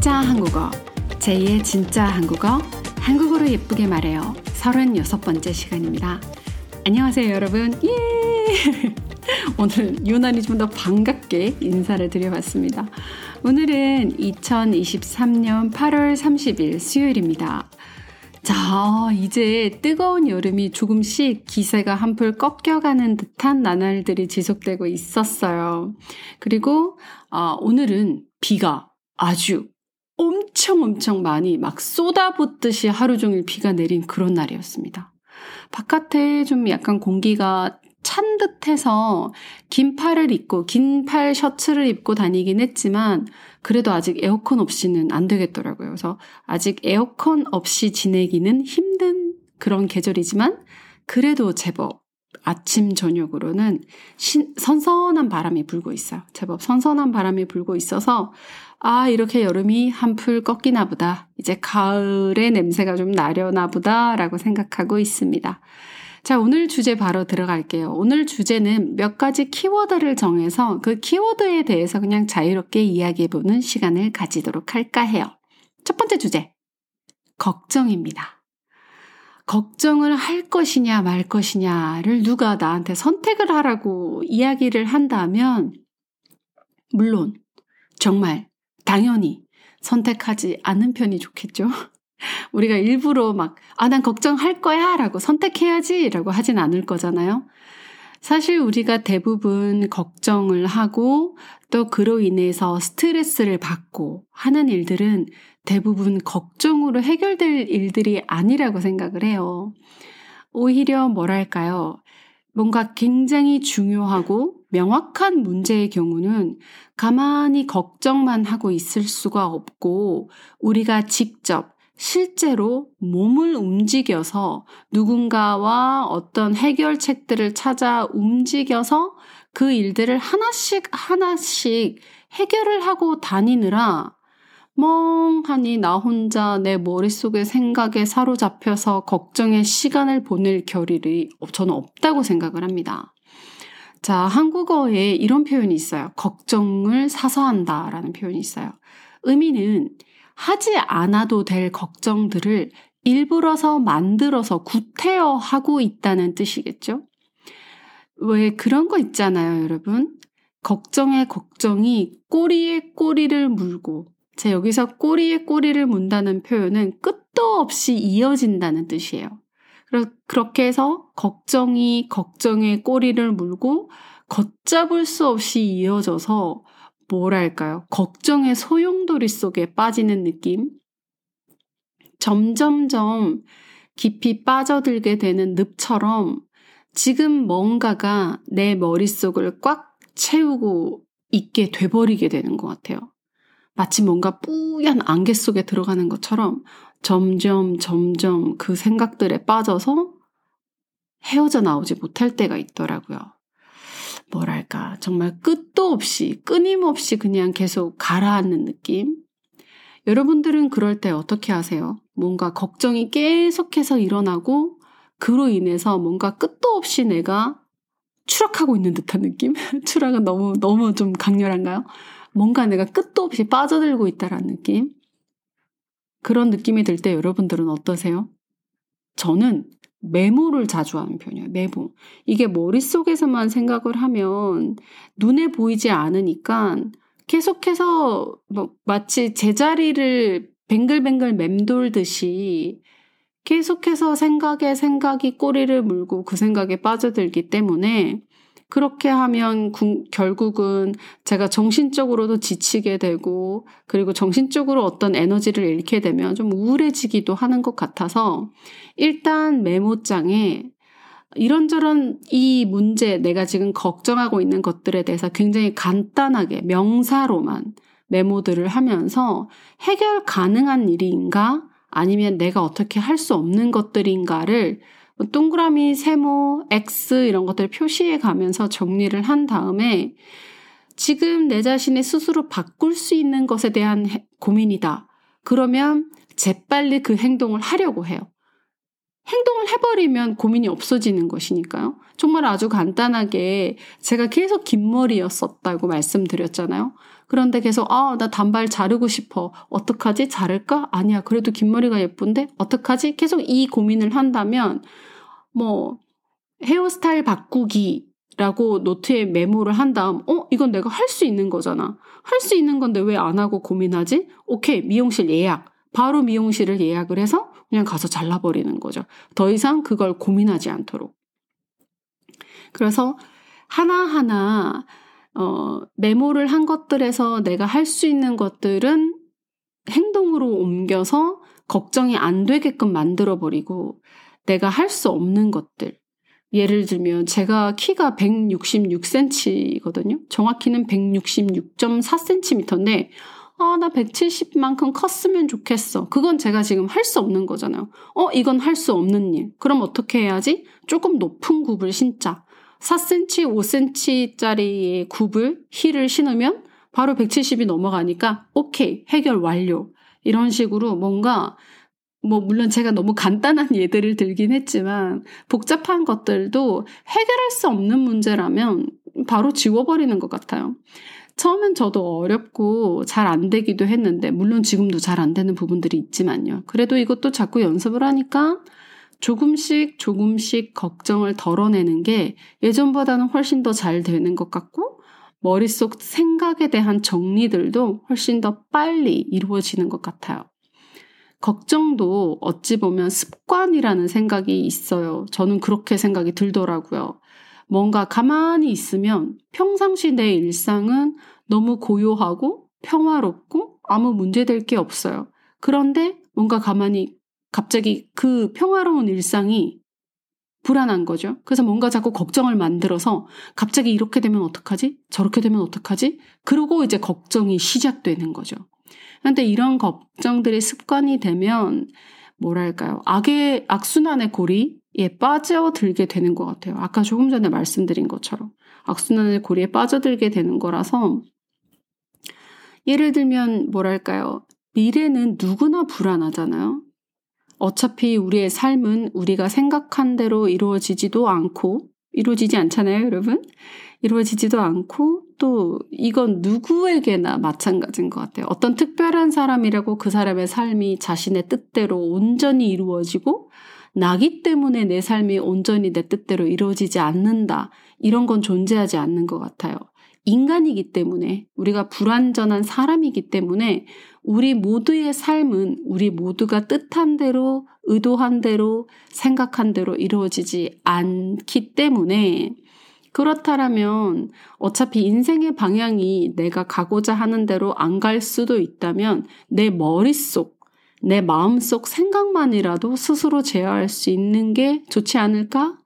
진짜 한국어, 제2의 진짜 한국어, 한국어로 예쁘게 말해요. 36번째 시간입니다. 안녕하세요, 여러분. 예! 오늘 유난히 좀 더 반갑게 인사를 드려봤습니다. 오늘은 2023년 8월 30일 수요일입니다. 자, 이제 뜨거운 여름이 조금씩 기세가 한풀 꺾여가는 듯한 나날들이 지속되고 있었어요. 그리고 어, 오늘은 비가 아주 엄청 엄청 많이 막 쏟아붓듯이 하루 종일 비가 내린 그런 날이었습니다. 바깥에 좀 약간 공기가 찬 듯해서 긴 팔을 입고 긴 팔 셔츠를 입고 다니긴 했지만 그래도 아직 에어컨 없이는 안 되겠더라고요. 그래서 아직 에어컨 없이 지내기는 힘든 그런 계절이지만 그래도 제법 아침 저녁으로는 신, 선선한 바람이 불고 있어요. 제법 선선한 바람이 불고 있어서 아 이렇게 여름이 한풀 꺾이나 보다. 이제 가을의 냄새가 좀 나려나 보다라고 생각하고 있습니다. 자, 오늘 주제 바로 들어갈게요. 오늘 주제는 몇 가지 키워드를 정해서 그 키워드에 대해서 그냥 자유롭게 이야기해보는 시간을 가지도록 할까 해요. 첫 번째 주제. 걱정입니다. 걱정을 할 것이냐 말 것이냐를 누가 나한테 선택을 하라고 이야기를 한다면, 물론, 정말, 당연히 선택하지 않는 편이 좋겠죠. 우리가 일부러 막, 아, 난 걱정할 거야! 라고 선택해야지! 라고 하진 않을 거잖아요. 사실 우리가 대부분 걱정을 하고 또 그로 인해서 스트레스를 받고 하는 일들은 대부분 걱정으로 해결될 일들이 아니라고 생각을 해요. 오히려 뭐랄까요. 뭔가 굉장히 중요하고 명확한 문제의 경우는 가만히 걱정만 하고 있을 수가 없고 우리가 직접 실제로 몸을 움직여서 누군가와 어떤 해결책들을 찾아 움직여서 그 일들을 하나씩 하나씩 해결을 하고 다니느라 멍하니 나 혼자 내 머릿속의 생각에 사로잡혀서 걱정의 시간을 보낼 결의를 저는 없다고 생각을 합니다. 자, 한국어에 이런 표현이 있어요. 걱정을 사서 한다라는 표현이 있어요. 의미는 하지 않아도 될 걱정들을 일부러서 만들어서 구태여 하고 있다는 뜻이겠죠? 왜 그런 거 있잖아요, 여러분? 걱정에 걱정이 꼬리에 꼬리를 물고, 제 여기서 꼬리에 꼬리를 문다는 표현은 끝도 없이 이어진다는 뜻이에요. 그렇게 해서 걱정이 걱정에 꼬리를 물고 걷잡을 수 없이 이어져서 뭐랄까요? 걱정의 소용돌이 속에 빠지는 느낌? 점점점 깊이 빠져들게 되는 늪처럼 지금 뭔가가 내 머릿속을 꽉 채우고 있게 돼버리게 되는 것 같아요. 마치 뭔가 뿌연 안개 속에 들어가는 것처럼 점점 점점 그 생각들에 빠져서 헤어져 나오지 못할 때가 있더라고요. 뭐랄까, 정말 끝도 없이, 끊임없이 그냥 계속 가라앉는 느낌? 여러분들은 그럴 때 어떻게 하세요? 뭔가 걱정이 계속해서 일어나고, 그로 인해서 뭔가 끝도 없이 내가 추락하고 있는 듯한 느낌? 추락은 너무, 너무 좀 강렬한가요? 뭔가 내가 끝도 없이 빠져들고 있다라는 느낌? 그런 느낌이 들 때 여러분들은 어떠세요? 저는 메모를 자주 하는 편이에요. 메모. 이게 머릿속에서만 생각을 하면 눈에 보이지 않으니까 계속해서 뭐 마치 제자리를 뱅글뱅글 맴돌듯이 계속해서 생각에 생각이 꼬리를 물고 그 생각에 빠져들기 때문에 그렇게 하면 구, 결국은 제가 정신적으로도 지치게 되고 그리고 정신적으로 어떤 에너지를 잃게 되면 좀 우울해지기도 하는 것 같아서 일단 메모장에 이런저런 이 문제 내가 지금 걱정하고 있는 것들에 대해서 굉장히 간단하게 명사로만 메모들을 하면서 해결 가능한 일인가? 아니면 내가 어떻게 할 수 없는 것들인가를 동그라미, 세모, X 이런 것들 표시해 가면서 정리를 한 다음에 지금 내 자신의 스스로 바꿀 수 있는 것에 대한 고민이다. 그러면 재빨리 그 행동을 하려고 해요. 행동을 해버리면 고민이 없어지는 것이니까요. 정말 아주 간단하게 제가 계속 긴 머리였었다고 말씀드렸잖아요. 그런데 계속 아, 나 단발 자르고 싶어. 어떡하지? 자를까? 아니야. 그래도 긴 머리가 예쁜데 어떡하지? 계속 이 고민을 한다면 뭐 헤어스타일 바꾸기 라고 노트에 메모를 한 다음 어, 이건 내가 할 수 있는 거잖아. 할 수 있는 건데 왜 안 하고 고민하지? 오케이. 미용실 예약. 바로 미용실을 예약을 해서 그냥 가서 잘라버리는 거죠. 더 이상 그걸 고민하지 않도록. 그래서 하나하나 어, 메모를 한 것들에서 내가 할 수 있는 것들은 행동으로 옮겨서 걱정이 안 되게끔 만들어버리고 내가 할 수 없는 것들. 예를 들면 제가 키가 166cm거든요. 정확히는 166.4cm인데 아, 나 170만큼 컸으면 좋겠어. 그건 제가 지금 할 수 없는 거잖아요. 어, 이건 할 수 없는 일. 그럼 어떻게 해야지? 조금 높은 굽을 신자. 4cm, 5cm짜리의 굽을, 힐을 신으면 바로 170이 넘어가니까 오케이, 해결 완료. 이런 식으로 뭔가 뭐 물론 제가 너무 간단한 예들을 들긴 했지만 복잡한 것들도 해결할 수 없는 문제라면 바로 지워버리는 것 같아요. 처음엔 저도 어렵고 잘 안 되기도 했는데, 물론 지금도 잘 안 되는 부분들이 있지만요. 그래도 이것도 자꾸 연습을 하니까 조금씩 조금씩 걱정을 덜어내는 게 예전보다는 훨씬 더 잘 되는 것 같고, 머릿속 생각에 대한 정리들도 훨씬 더 빨리 이루어지는 것 같아요. 걱정도 어찌 보면 습관이라는 생각이 있어요. 저는 그렇게 생각이 들더라고요. 뭔가 가만히 있으면 평상시 내 일상은 너무 고요하고 평화롭고 아무 문제될 게 없어요. 그런데 뭔가 가만히 갑자기 그 평화로운 일상이 불안한 거죠. 그래서 뭔가 자꾸 걱정을 만들어서 갑자기 이렇게 되면 어떡하지? 저렇게 되면 어떡하지? 그러고 이제 걱정이 시작되는 거죠. 그런데 이런 걱정들이 습관이 되면 뭐랄까요? 악의 악순환의 고리에 빠져들게 되는 것 같아요. 아까 조금 전에 말씀드린 것처럼 악순환의 고리에 빠져들게 되는 거라서 예를 들면 뭐랄까요? 미래는 누구나 불안하잖아요. 어차피 우리의 삶은 우리가 생각한 대로 이루어지지도 않고 이루어지지 않잖아요, 여러분? 이루어지지도 않고 또 이건 누구에게나 마찬가지인 것 같아요. 어떤 특별한 사람이라고 그 사람의 삶이 자신의 뜻대로 온전히 이루어지고 나기 때문에 내 삶이 온전히 내 뜻대로 이루어지지 않는다. 이런 건 존재하지 않는 것 같아요. 인간이기 때문에 우리가 불완전한 사람이기 때문에 우리 모두의 삶은 우리 모두가 뜻한 대로 의도한 대로 생각한 대로 이루어지지 않기 때문에 그렇다면 어차피 인생의 방향이 내가 가고자 하는 대로 안 갈 수도 있다면 내 머릿속, 내 마음속 생각만이라도 스스로 제어할 수 있는 게 좋지 않을까?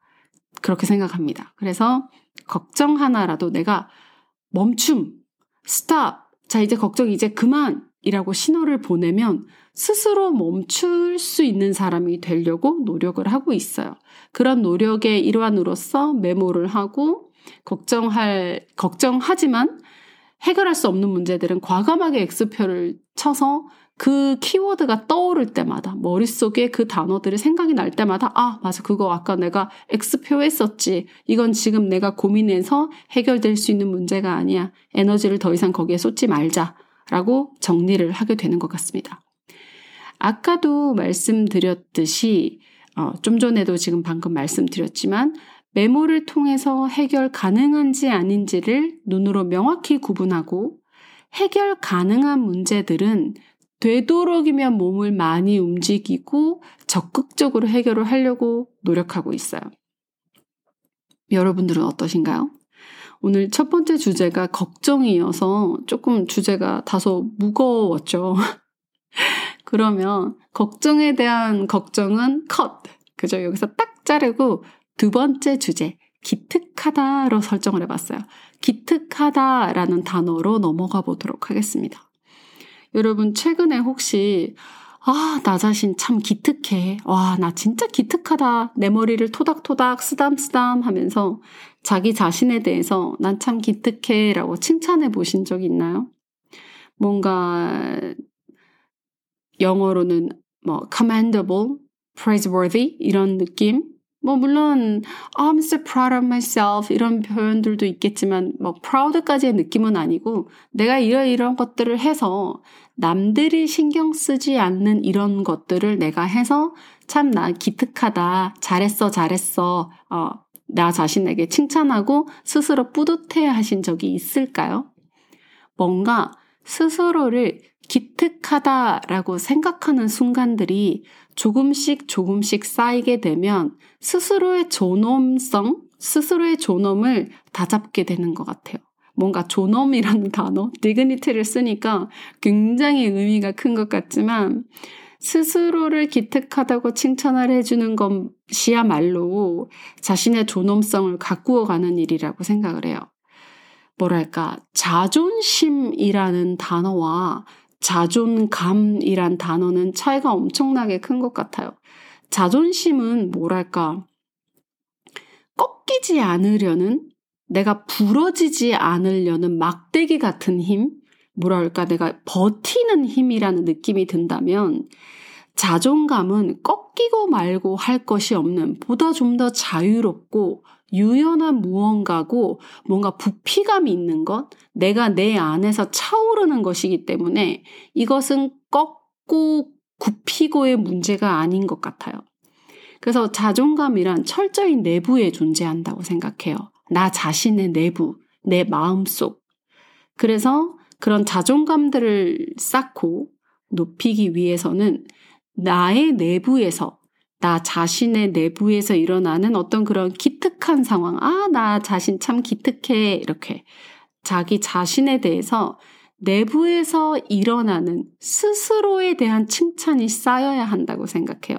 그렇게 생각합니다. 그래서 걱정 하나라도 내가 멈춤, 스탑, 자, 이제 걱정 이제 그만! 이라고 신호를 보내면 스스로 멈출 수 있는 사람이 되려고 노력을 하고 있어요. 그런 노력의 일환으로서 메모를 하고 걱정할, 걱정하지만 해결할 수 없는 문제들은 과감하게 X표를 쳐서 그 키워드가 떠오를 때마다 머릿속에 그 단어들이 생각이 날 때마다 아 맞아. 그거 아까 내가 X표 했었지. 이건 지금 내가 고민해서 해결될 수 있는 문제가 아니야. 에너지를 더 이상 거기에 쏟지 말자. 라고 정리를 하게 되는 것 같습니다. 아까도 말씀드렸듯이 어, 좀 전에도 지금 방금 말씀드렸지만 메모를 통해서 해결 가능한지 아닌지를 눈으로 명확히 구분하고 해결 가능한 문제들은 되도록이면 몸을 많이 움직이고 적극적으로 해결을 하려고 노력하고 있어요. 여러분들은 어떠신가요? 오늘 첫 번째 주제가 걱정이어서 조금 주제가 다소 무거웠죠. 그러면 걱정에 대한 걱정은 컷. 그죠? 여기서 딱 자르고 두 번째 주제, 기특하다로 설정을 해봤어요. 기특하다라는 단어로 넘어가 보도록 하겠습니다. 여러분, 최근에 혹시, 아, 나 자신 참 기특해. 와, 나 진짜 기특하다. 내 머리를 토닥토닥, 쓰담쓰담 하면서 자기 자신에 대해서 난 참 기특해 라고 칭찬해 보신 적 있나요? 뭔가 영어로는 뭐 commendable praiseworthy 이런 느낌. 뭐 물론 I'm so proud of myself 이런 표현들도 있겠지만 뭐 proud까지의 느낌은 아니고 내가 이런 이런 것들을 해서 남들이 신경 쓰지 않는 이런 것들을 내가 해서 참 나 기특하다 잘했어 잘했어 어, 나 자신에게 칭찬하고 스스로 뿌듯해 하신 적이 있을까요? 뭔가 스스로를 기특하다라고 생각하는 순간들이 조금씩 조금씩 쌓이게 되면 스스로의 존엄성, 스스로의 존엄을 다잡게 되는 것 같아요. 뭔가 존엄이라는 단어, dignity를 쓰니까 굉장히 의미가 큰 것 같지만 스스로를 기특하다고 칭찬을 해주는 것이야말로 자신의 존엄성을 가꾸어 가는 일이라고 생각을 해요. 뭐랄까, 자존심이라는 단어와 자존감이란 단어는 차이가 엄청나게 큰 것 같아요. 자존심은 뭐랄까, 꺾이지 않으려는, 내가 부러지지 않으려는 막대기 같은 힘? 뭐랄까, 내가 버티는 힘이라는 느낌이 든다면, 자존감은 꺾이고 말고 할 것이 없는 보다 좀 더 자유롭고 유연한 무언가고 뭔가 부피감이 있는 것, 내가 내 안에서 차오르는 것이기 때문에 이것은 꺾고 굽히고의 문제가 아닌 것 같아요. 그래서 자존감이란 철저히 내부에 존재한다고 생각해요. 나 자신의 내부, 내 마음 속. 그래서 그런 자존감들을 쌓고 높이기 위해서는 나의 내부에서 나 자신의 내부에서 일어나는 어떤 그런 기특한 상황. 아, 나 자신 참 기특해. 이렇게. 자기 자신에 대해서 내부에서 일어나는 스스로에 대한 칭찬이 쌓여야 한다고 생각해요.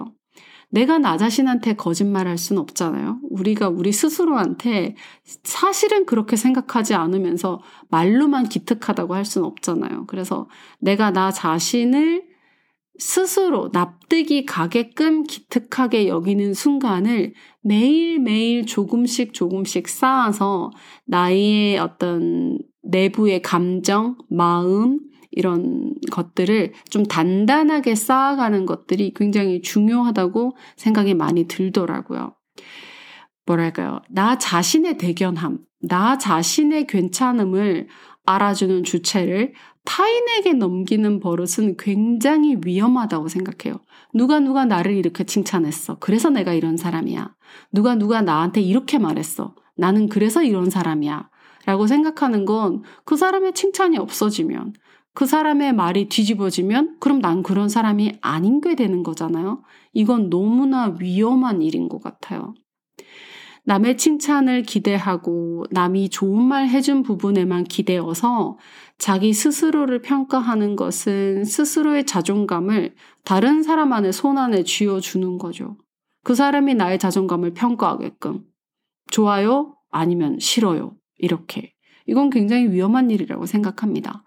내가 나 자신한테 거짓말할 수는 없잖아요. 우리가 우리 스스로한테 사실은 그렇게 생각하지 않으면서 말로만 기특하다고 할 수는 없잖아요. 그래서 내가 나 자신을 스스로 납득이 가게끔 기특하게 여기는 순간을 매일매일 조금씩 조금씩 쌓아서 나의 어떤 내부의 감정, 마음, 이런 것들을 좀 단단하게 쌓아가는 것들이 굉장히 중요하다고 생각이 많이 들더라고요. 뭐랄까요. 나 자신의 대견함, 나 자신의 괜찮음을 알아주는 주체를 타인에게 넘기는 버릇은 굉장히 위험하다고 생각해요. 누가 누가 나를 이렇게 칭찬했어. 그래서 내가 이런 사람이야. 누가 누가 나한테 이렇게 말했어. 나는 그래서 이런 사람이야. 라고 생각하는 건 그 사람의 칭찬이 없어지면, 그 사람의 말이 뒤집어지면, 그럼 난 그런 사람이 아닌 게 되는 거잖아요. 이건 너무나 위험한 일인 것 같아요. 남의 칭찬을 기대하고 남이 좋은 말 해준 부분에만 기대어서 자기 스스로를 평가하는 것은 스스로의 자존감을 다른 사람 안에 손 안에 쥐어주는 거죠. 그 사람이 나의 자존감을 평가하게끔. 좋아요? 아니면 싫어요? 이렇게. 이건 굉장히 위험한 일이라고 생각합니다.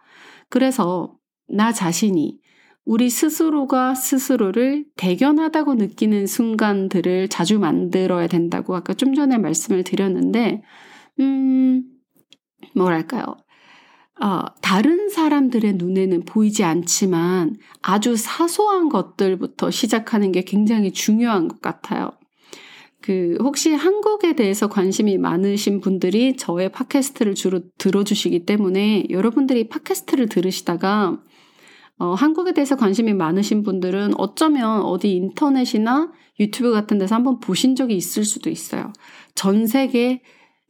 그래서 나 자신이 우리 스스로가 스스로를 대견하다고 느끼는 순간들을 자주 만들어야 된다고 아까 좀 전에 말씀을 드렸는데, 음, 뭐랄까요. 어, 다른 사람들의 눈에는 보이지 않지만 아주 사소한 것들부터 시작하는 게 굉장히 중요한 것 같아요. 그, 혹시 한국에 대해서 관심이 많으신 분들이 저의 팟캐스트를 주로 들어주시기 때문에 여러분들이 팟캐스트를 들으시다가 어, 한국에 대해서 관심이 많으신 분들은 어쩌면 어디 인터넷이나 유튜브 같은 데서 한번 보신 적이 있을 수도 있어요. 전 세계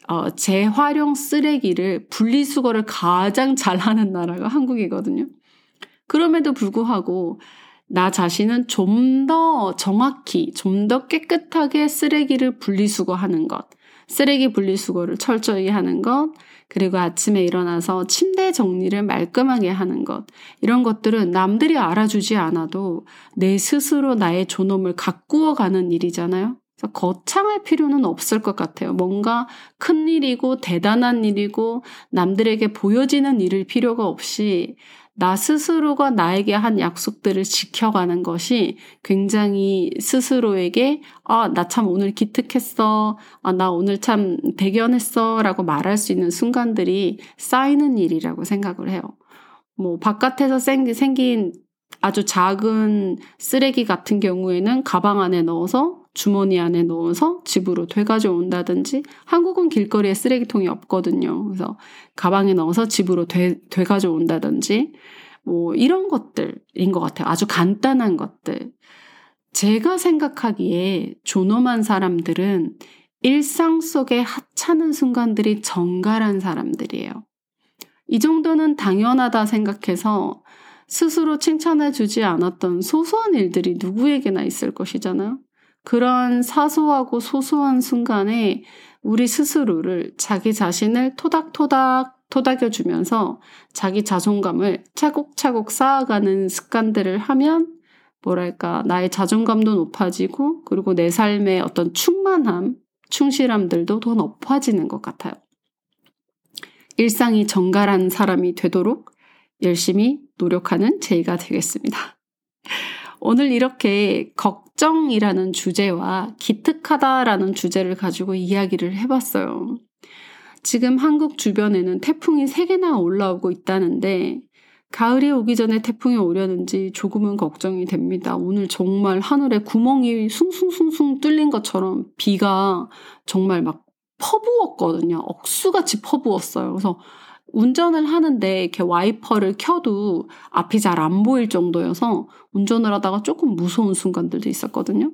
어, 재활용 쓰레기를 분리수거를 가장 잘하는 나라가 한국이거든요. 그럼에도 불구하고 나 자신은 좀 더 정확히, 좀 더 깨끗하게 쓰레기를 분리수거하는 것, 쓰레기 분리수거를 철저히 하는 것, 그리고 아침에 일어나서 침대 정리를 말끔하게 하는 것. 이런 것들은 남들이 알아주지 않아도 내 스스로 나의 존엄을 가꾸어 가는 일이잖아요. 그래서 거창할 필요는 없을 것 같아요. 뭔가 큰 일이고 대단한 일이고 남들에게 보여지는 일일 필요가 없이 나 스스로가 나에게 한 약속들을 지켜가는 것이 굉장히 스스로에게 아, 나 참 오늘 기특했어. 아, 나 오늘 참 대견했어. 라고 말할 수 있는 순간들이 쌓이는 일이라고 생각을 해요. 뭐, 바깥에서 생긴 아주 작은 쓰레기 같은 경우에는 가방 안에 넣어서 주머니 안에 넣어서 집으로 되가져 온다든지 한국은 길거리에 쓰레기통이 없거든요. 그래서 가방에 넣어서 집으로 되, 되가져 온다든지 뭐 이런 것들인 것 같아요. 아주 간단한 것들. 제가 생각하기에 존엄한 사람들은 일상 속에 하찮은 순간들이 정갈한 사람들이에요. 이 정도는 당연하다 생각해서 스스로 칭찬해 주지 않았던 소소한 일들이 누구에게나 있을 것이잖아요. 그런 사소하고 소소한 순간에 우리 스스로를 자기 자신을 토닥토닥 토닥여 주면서 자기 자존감을 차곡차곡 쌓아가는 습관들을 하면 뭐랄까 나의 자존감도 높아지고 그리고 내 삶의 어떤 충만함, 충실함들도 더 높아지는 것 같아요. 일상이 정갈한 사람이 되도록 열심히 노력하는 제이가 되겠습니다. 오늘 이렇게 걱정이라는 주제와 기특하다라는 주제를 가지고 이야기를 해봤어요. 지금 한국 주변에는 태풍이 3개나 올라오고 있다는데 가을이 오기 전에 태풍이 오려는지 조금은 걱정이 됩니다. 오늘 정말 하늘에 구멍이 숭숭숭숭 뚫린 것처럼 비가 정말 막 퍼부었거든요. 억수같이 퍼부었어요. 그래서 운전을 하는데 이렇게 와이퍼를 켜도 앞이 잘 안 보일 정도여서 운전을 하다가 조금 무서운 순간들도 있었거든요.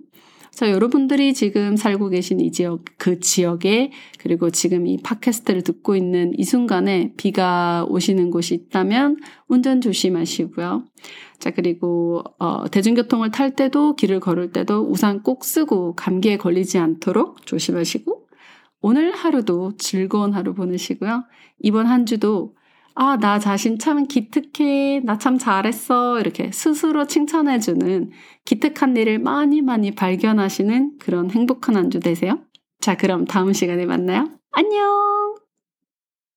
자, 여러분들이 지금 살고 계신 이 지역, 그 지역에, 그리고 지금 이 팟캐스트를 듣고 있는 이 순간에 비가 오시는 곳이 있다면 운전 조심하시고요. 자, 그리고, 어, 대중교통을 탈 때도 길을 걸을 때도 우산 꼭 쓰고 감기에 걸리지 않도록 조심하시고, 오늘 하루도 즐거운 하루 보내시고요. 이번 한 주도 아, 나 자신 참 기특해. 나 참 잘했어. 이렇게 스스로 칭찬해주는 기특한 일을 많이 많이 발견하시는 그런 행복한 한 주 되세요. 자, 그럼 다음 시간에 만나요. 안녕!